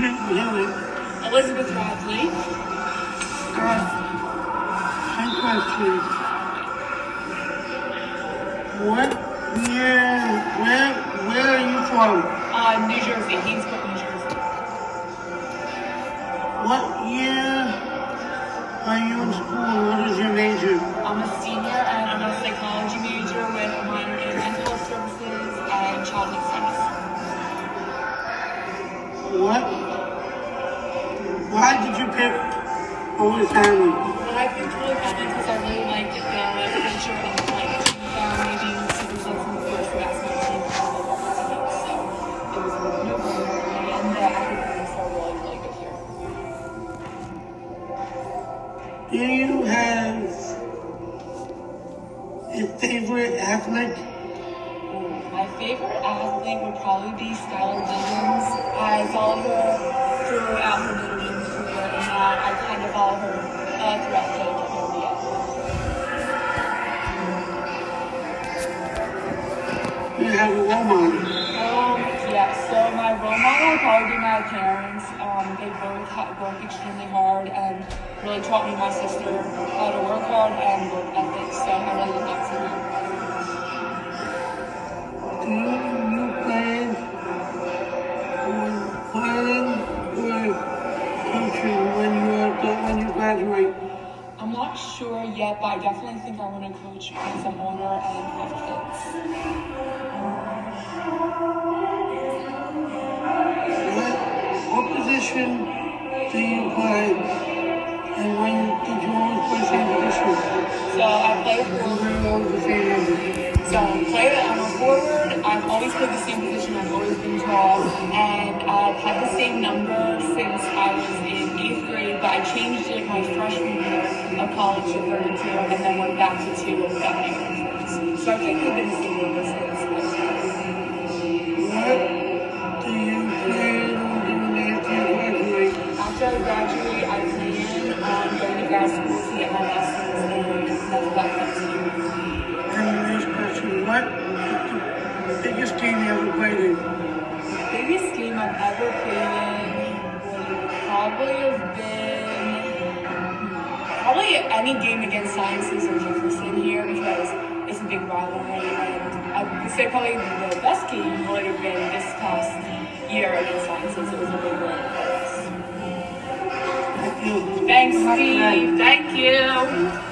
Elizabeth Radley. Uh, ten questions. What year, where, where are you from? Uh, New Jersey, Haynesville, New Jersey. What year are you in school? What is your major? I'm a senior and I'm a psychology major with a minor in mental health services and child studies. What? Why did you pick Holy Family? I picked Holy Family because I really liked the adventure of like family being super close in the first basketball team and all teams. So it was a no brainer for me and the academics are really, really good uh, here. Do you have a favorite athlete? My favorite athlete would probably be Skylar Diggins. I followed her throughout her Notre Do you have a role model? Um, yeah, so my role model would probably be my parents. Um, they both work extremely hard and really taught me my sister how to work hard and work ethic, so I really look up to them. Do you plan on playing or coaching when you are when you graduate? I'm not sure yet, but I definitely think I want to coach because I'm older and have kids. Position do you play? And when did you always play same position? So I play Or forward. were you the same number? So I play I'm a forward. I've always played the same position. I've always been tall, and I've had the same number since I was in eighth grade. But I changed it my freshman year of college to 32, and then went back to two got my. So I think we've been the same number since. The what the biggest game you ever played in? The biggest game I've ever played in would probably have been probably any game against Sciences or Jefferson here because it's a big rivalry and I would say probably the best game would have been this past year against Sciences. It was a big win Thanks. Steve. Thank you.